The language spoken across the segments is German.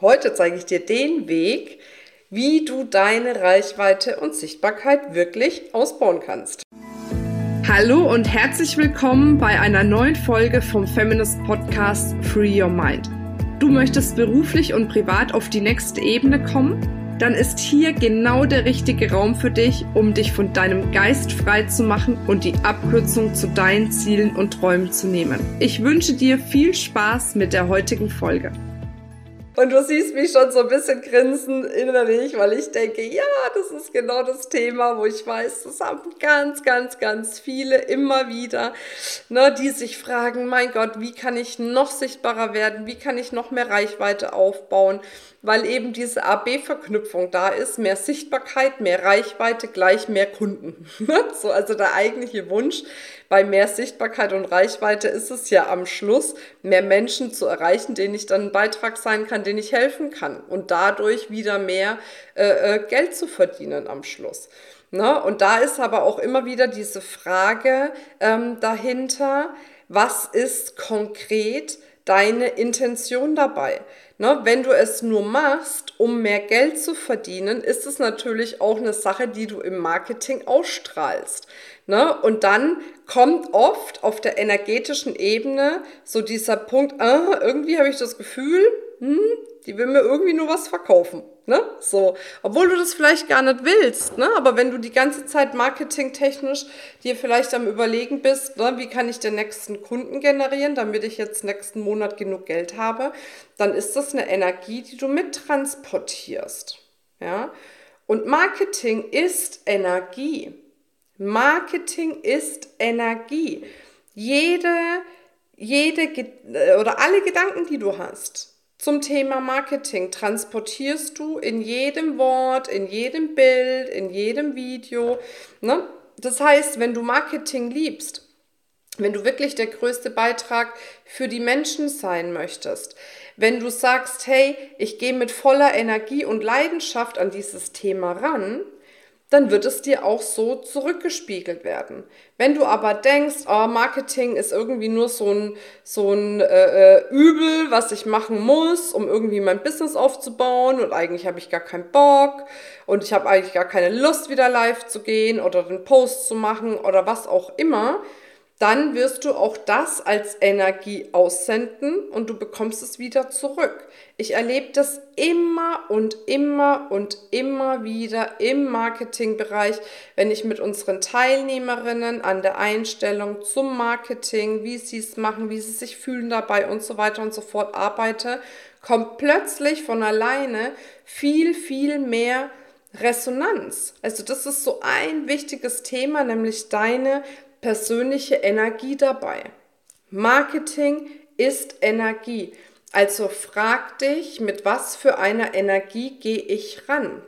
Heute zeige ich dir den Weg, wie du deine Reichweite und Sichtbarkeit wirklich ausbauen kannst. Hallo und herzlich willkommen bei einer neuen Folge vom Feminist Podcast Free Your Mind. Du möchtest beruflich und privat auf die nächste Ebene kommen? Dann ist hier genau der richtige Raum für dich, um dich von deinem Geist frei zu machen und die Abkürzung zu deinen Zielen und Träumen zu nehmen. Ich wünsche dir viel Spaß mit der heutigen Folge. Und du siehst mich schon so ein bisschen grinsen innerlich, weil ich denke, ja, das ist genau das Thema, wo ich weiß, das haben ganz, ganz, ganz viele immer wieder, ne, die sich fragen, mein Gott, wie kann ich noch sichtbarer werden? Wie kann ich noch mehr Reichweite aufbauen? Weil eben diese AB-Verknüpfung da ist, mehr Sichtbarkeit, mehr Reichweite gleich mehr Kunden. so, also der eigentliche Wunsch bei mehr Sichtbarkeit und Reichweite ist es ja am Schluss, mehr Menschen zu erreichen, denen ich dann ein Beitrag sein kann, denen ich helfen kann und dadurch wieder mehr äh, äh, Geld zu verdienen am Schluss. Ne? Und da ist aber auch immer wieder diese Frage ähm, dahinter, was ist konkret deine Intention dabei? Ne, wenn du es nur machst, um mehr Geld zu verdienen, ist es natürlich auch eine Sache, die du im Marketing ausstrahlst. Ne? Und dann kommt oft auf der energetischen Ebene so dieser Punkt, ah, irgendwie habe ich das Gefühl, hm, die will mir irgendwie nur was verkaufen. Ne? So, obwohl du das vielleicht gar nicht willst, ne? aber wenn du die ganze Zeit marketingtechnisch dir vielleicht am Überlegen bist, ne, wie kann ich den nächsten Kunden generieren, damit ich jetzt nächsten Monat genug Geld habe, dann ist das eine Energie, die du mittransportierst. Ja? Und Marketing ist Energie. Marketing ist Energie. Jede, jede oder alle Gedanken, die du hast zum Thema Marketing, transportierst du in jedem Wort, in jedem Bild, in jedem Video. Ne? Das heißt, wenn du Marketing liebst, wenn du wirklich der größte Beitrag für die Menschen sein möchtest, wenn du sagst, hey, ich gehe mit voller Energie und Leidenschaft an dieses Thema ran, dann wird es dir auch so zurückgespiegelt werden. Wenn du aber denkst, oh, Marketing ist irgendwie nur so ein, so ein äh, äh, Übel, was ich machen muss, um irgendwie mein Business aufzubauen und eigentlich habe ich gar keinen Bock und ich habe eigentlich gar keine Lust, wieder live zu gehen oder den Post zu machen oder was auch immer, dann wirst du auch das als Energie aussenden und du bekommst es wieder zurück. Ich erlebe das immer und immer und immer wieder im Marketingbereich, wenn ich mit unseren Teilnehmerinnen an der Einstellung zum Marketing, wie sie es machen, wie sie sich fühlen dabei und so weiter und so fort arbeite, kommt plötzlich von alleine viel, viel mehr Resonanz. Also das ist so ein wichtiges Thema, nämlich deine persönliche Energie dabei. Marketing ist Energie. Also frag dich, mit was für einer Energie gehe ich ran?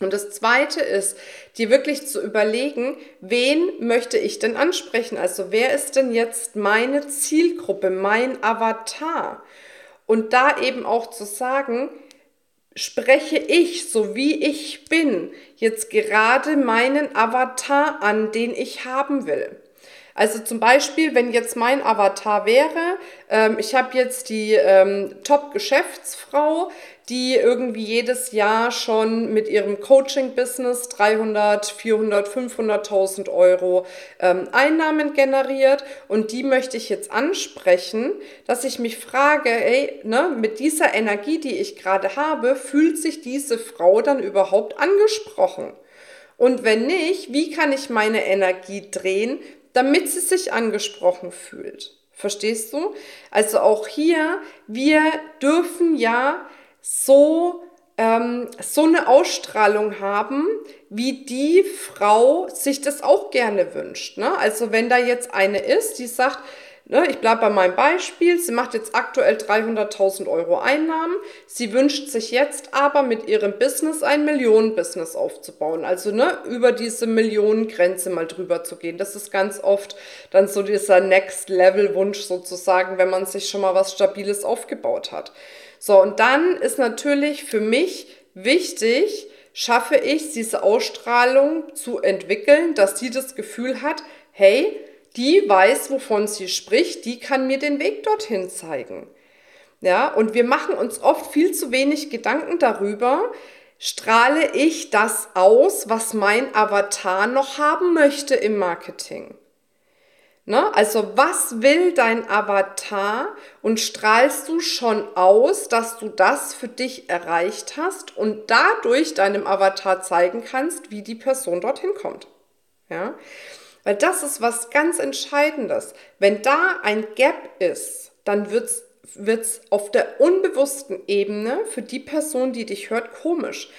Und das Zweite ist, dir wirklich zu überlegen, wen möchte ich denn ansprechen? Also wer ist denn jetzt meine Zielgruppe, mein Avatar? Und da eben auch zu sagen, spreche ich, so wie ich bin, jetzt gerade meinen Avatar an, den ich haben will. Also zum Beispiel, wenn jetzt mein Avatar wäre, ähm, ich habe jetzt die ähm, Top-Geschäftsfrau, die irgendwie jedes Jahr schon mit ihrem Coaching-Business 300, 400, 500.000 Euro ähm, Einnahmen generiert und die möchte ich jetzt ansprechen, dass ich mich frage, ey, ne, mit dieser Energie, die ich gerade habe, fühlt sich diese Frau dann überhaupt angesprochen? Und wenn nicht, wie kann ich meine Energie drehen, damit sie sich angesprochen fühlt. Verstehst du? Also auch hier, wir dürfen ja so, ähm, so eine Ausstrahlung haben, wie die Frau sich das auch gerne wünscht. Ne? Also wenn da jetzt eine ist, die sagt, Ne, ich bleibe bei meinem Beispiel. Sie macht jetzt aktuell 300.000 Euro Einnahmen. Sie wünscht sich jetzt aber mit ihrem Business ein Millionen-Business aufzubauen. Also ne, über diese Millionengrenze mal drüber zu gehen. Das ist ganz oft dann so dieser Next-Level-Wunsch sozusagen, wenn man sich schon mal was Stabiles aufgebaut hat. So, und dann ist natürlich für mich wichtig, schaffe ich diese Ausstrahlung zu entwickeln, dass sie das Gefühl hat, hey, die weiß, wovon sie spricht, die kann mir den Weg dorthin zeigen. Ja, und wir machen uns oft viel zu wenig Gedanken darüber, strahle ich das aus, was mein Avatar noch haben möchte im Marketing. Ne? Also was will dein Avatar und strahlst du schon aus, dass du das für dich erreicht hast und dadurch deinem Avatar zeigen kannst, wie die Person dorthin kommt. Ja? Weil das ist was ganz Entscheidendes. Wenn da ein Gap ist, dann wird es auf der unbewussten Ebene für die Person, die dich hört, komisch.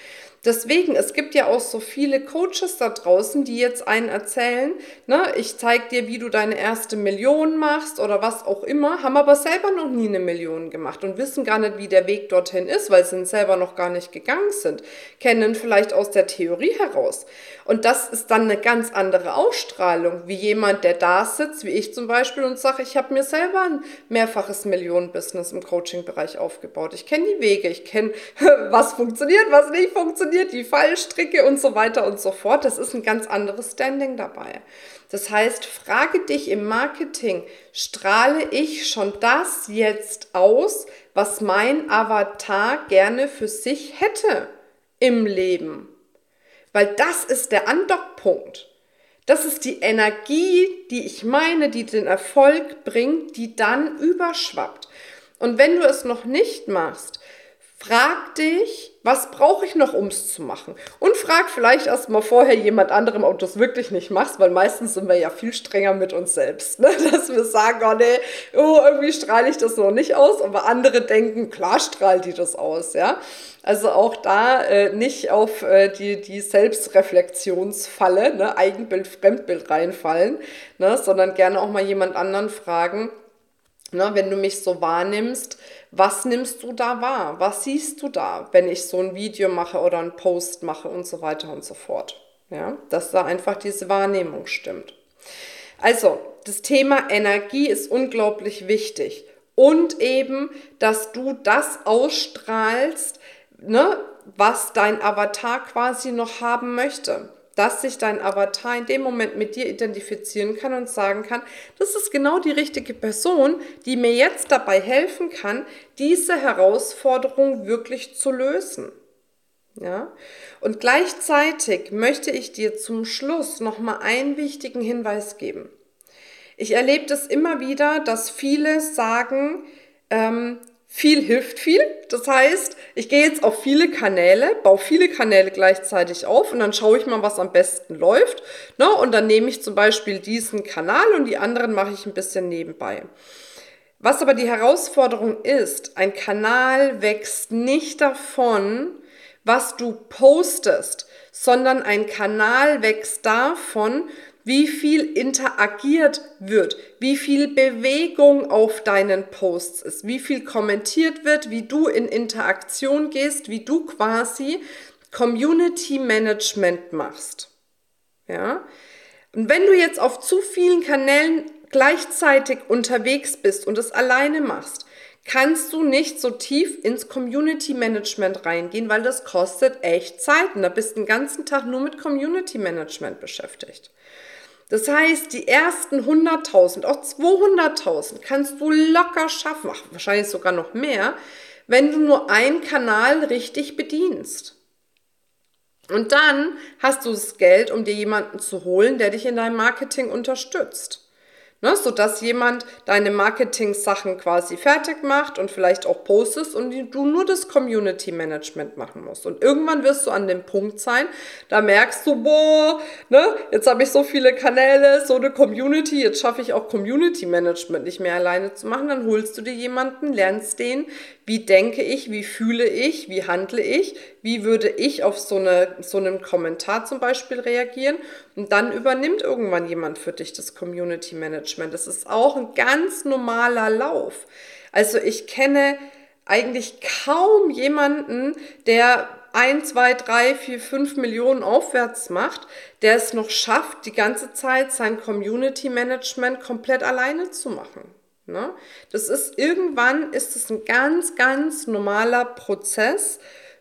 Deswegen, es gibt ja auch so viele Coaches da draußen, die jetzt einen erzählen, ne, ich zeig dir, wie du deine erste Million machst oder was auch immer, haben aber selber noch nie eine Million gemacht und wissen gar nicht, wie der Weg dorthin ist, weil sie selber noch gar nicht gegangen sind, kennen vielleicht aus der Theorie heraus. Und das ist dann eine ganz andere Ausstrahlung, wie jemand, der da sitzt, wie ich zum Beispiel, und sagt, ich habe mir selber ein mehrfaches Millionenbusiness im Coaching-Bereich aufgebaut. Ich kenne die Wege, ich kenne, was funktioniert, was nicht funktioniert funktioniert, die Fallstricke und so weiter und so fort. Das ist ein ganz anderes Standing dabei. Das heißt, frage dich im Marketing, strahle ich schon das jetzt aus, was mein Avatar gerne für sich hätte im Leben? Weil das ist der Andockpunkt. Das ist die Energie, die ich meine, die den Erfolg bringt, die dann überschwappt. Und wenn du es noch nicht machst, Frag dich, was brauche ich noch, um es zu machen? Und frag vielleicht erstmal vorher jemand anderem, ob du es wirklich nicht machst, weil meistens sind wir ja viel strenger mit uns selbst, ne? dass wir sagen, oh nee, oh, irgendwie strahle ich das noch nicht aus, aber andere denken, klar strahlt die das aus, ja. Also auch da äh, nicht auf äh, die, die Selbstreflexionsfalle, ne? Eigenbild, Fremdbild reinfallen, ne? sondern gerne auch mal jemand anderen fragen, Ne, wenn du mich so wahrnimmst, was nimmst du da wahr? Was siehst du da, wenn ich so ein Video mache oder einen Post mache und so weiter und so fort? Ja, dass da einfach diese Wahrnehmung stimmt. Also, das Thema Energie ist unglaublich wichtig. Und eben, dass du das ausstrahlst, ne, was dein Avatar quasi noch haben möchte dass sich dein Avatar in dem Moment mit dir identifizieren kann und sagen kann, das ist genau die richtige Person, die mir jetzt dabei helfen kann, diese Herausforderung wirklich zu lösen. Ja? Und gleichzeitig möchte ich dir zum Schluss nochmal einen wichtigen Hinweis geben. Ich erlebe das immer wieder, dass viele sagen, ähm, viel hilft viel. Das heißt, ich gehe jetzt auf viele Kanäle, baue viele Kanäle gleichzeitig auf und dann schaue ich mal, was am besten läuft. Ne? Und dann nehme ich zum Beispiel diesen Kanal und die anderen mache ich ein bisschen nebenbei. Was aber die Herausforderung ist, ein Kanal wächst nicht davon, was du postest, sondern ein Kanal wächst davon, wie viel interagiert wird, wie viel Bewegung auf deinen Posts ist, wie viel kommentiert wird, wie du in Interaktion gehst, wie du quasi Community Management machst. Ja? Und wenn du jetzt auf zu vielen Kanälen gleichzeitig unterwegs bist und es alleine machst, kannst du nicht so tief ins Community Management reingehen, weil das kostet echt Zeit und da bist du den ganzen Tag nur mit Community Management beschäftigt. Das heißt, die ersten 100.000, auch 200.000 kannst du locker schaffen, ach, wahrscheinlich sogar noch mehr, wenn du nur einen Kanal richtig bedienst. Und dann hast du das Geld, um dir jemanden zu holen, der dich in deinem Marketing unterstützt ne, sodass jemand deine Marketing-Sachen quasi fertig macht und vielleicht auch postest und du nur das Community Management machen musst. Und irgendwann wirst du an dem Punkt sein, da merkst du, boah, ne, jetzt habe ich so viele Kanäle, so eine Community, jetzt schaffe ich auch Community Management nicht mehr alleine zu machen. Dann holst du dir jemanden, lernst den, wie denke ich, wie fühle ich, wie handle ich, wie würde ich auf so, eine, so einen Kommentar zum Beispiel reagieren. Und dann übernimmt irgendwann jemand für dich das Community Management. Das ist auch ein ganz normaler Lauf. Also ich kenne eigentlich kaum jemanden, der 1, 2, 3, 4, 5 Millionen aufwärts macht, der es noch schafft, die ganze Zeit sein Community Management komplett alleine zu machen. Ne? Das ist irgendwann ist es ein ganz, ganz normaler Prozess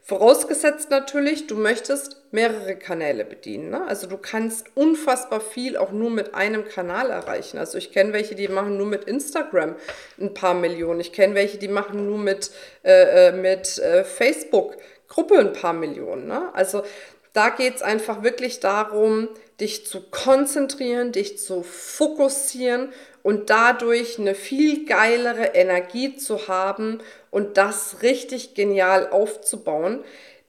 Vorausgesetzt natürlich, du möchtest mehrere Kanäle bedienen. Ne? Also du kannst unfassbar viel auch nur mit einem Kanal erreichen. Also ich kenne welche, die machen nur mit Instagram ein paar Millionen. Ich kenne welche, die machen nur mit, äh, äh mit äh, Facebook Gruppe ein paar Millionen. Ne? Also da geht es einfach wirklich darum, dich zu konzentrieren, dich zu fokussieren und dadurch eine viel geilere Energie zu haben und das richtig genial aufzubauen.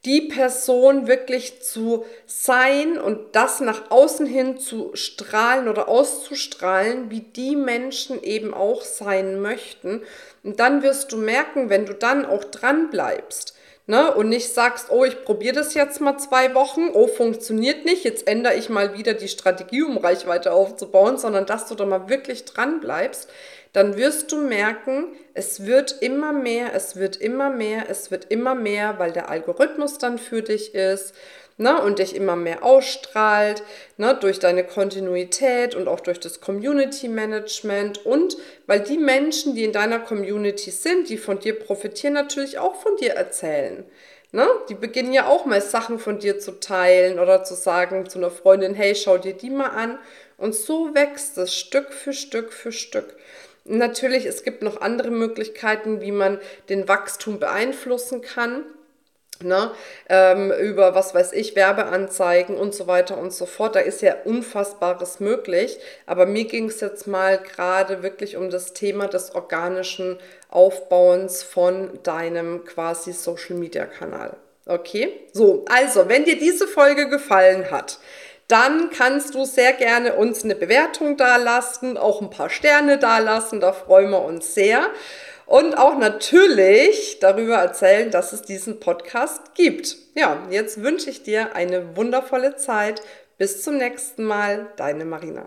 Die Person wirklich zu sein und das nach außen hin zu strahlen oder auszustrahlen, wie die Menschen eben auch sein möchten. Und dann wirst du merken, wenn du dann auch dran bleibst, Ne? Und nicht sagst, oh, ich probiere das jetzt mal zwei Wochen, oh, funktioniert nicht, jetzt ändere ich mal wieder die Strategie, um Reichweite aufzubauen, sondern dass du da mal wirklich dran bleibst, dann wirst du merken, es wird immer mehr, es wird immer mehr, es wird immer mehr, weil der Algorithmus dann für dich ist ne, und dich immer mehr ausstrahlt, ne, durch deine Kontinuität und auch durch das Community Management und weil die Menschen, die in deiner Community sind, die von dir profitieren, natürlich auch von dir erzählen. Ne? Die beginnen ja auch mal Sachen von dir zu teilen oder zu sagen zu einer Freundin, hey, schau dir die mal an. Und so wächst es Stück für Stück für Stück. Natürlich, es gibt noch andere Möglichkeiten, wie man den Wachstum beeinflussen kann. Ne, ähm, über was weiß ich, Werbeanzeigen und so weiter und so fort. Da ist ja Unfassbares möglich. Aber mir ging es jetzt mal gerade wirklich um das Thema des organischen Aufbauens von deinem quasi Social Media Kanal. Okay? So, also, wenn dir diese Folge gefallen hat, dann kannst du sehr gerne uns eine Bewertung dalassen, auch ein paar Sterne dalassen, da freuen wir uns sehr und auch natürlich darüber erzählen, dass es diesen Podcast gibt. Ja, jetzt wünsche ich dir eine wundervolle Zeit. Bis zum nächsten Mal, deine Marina.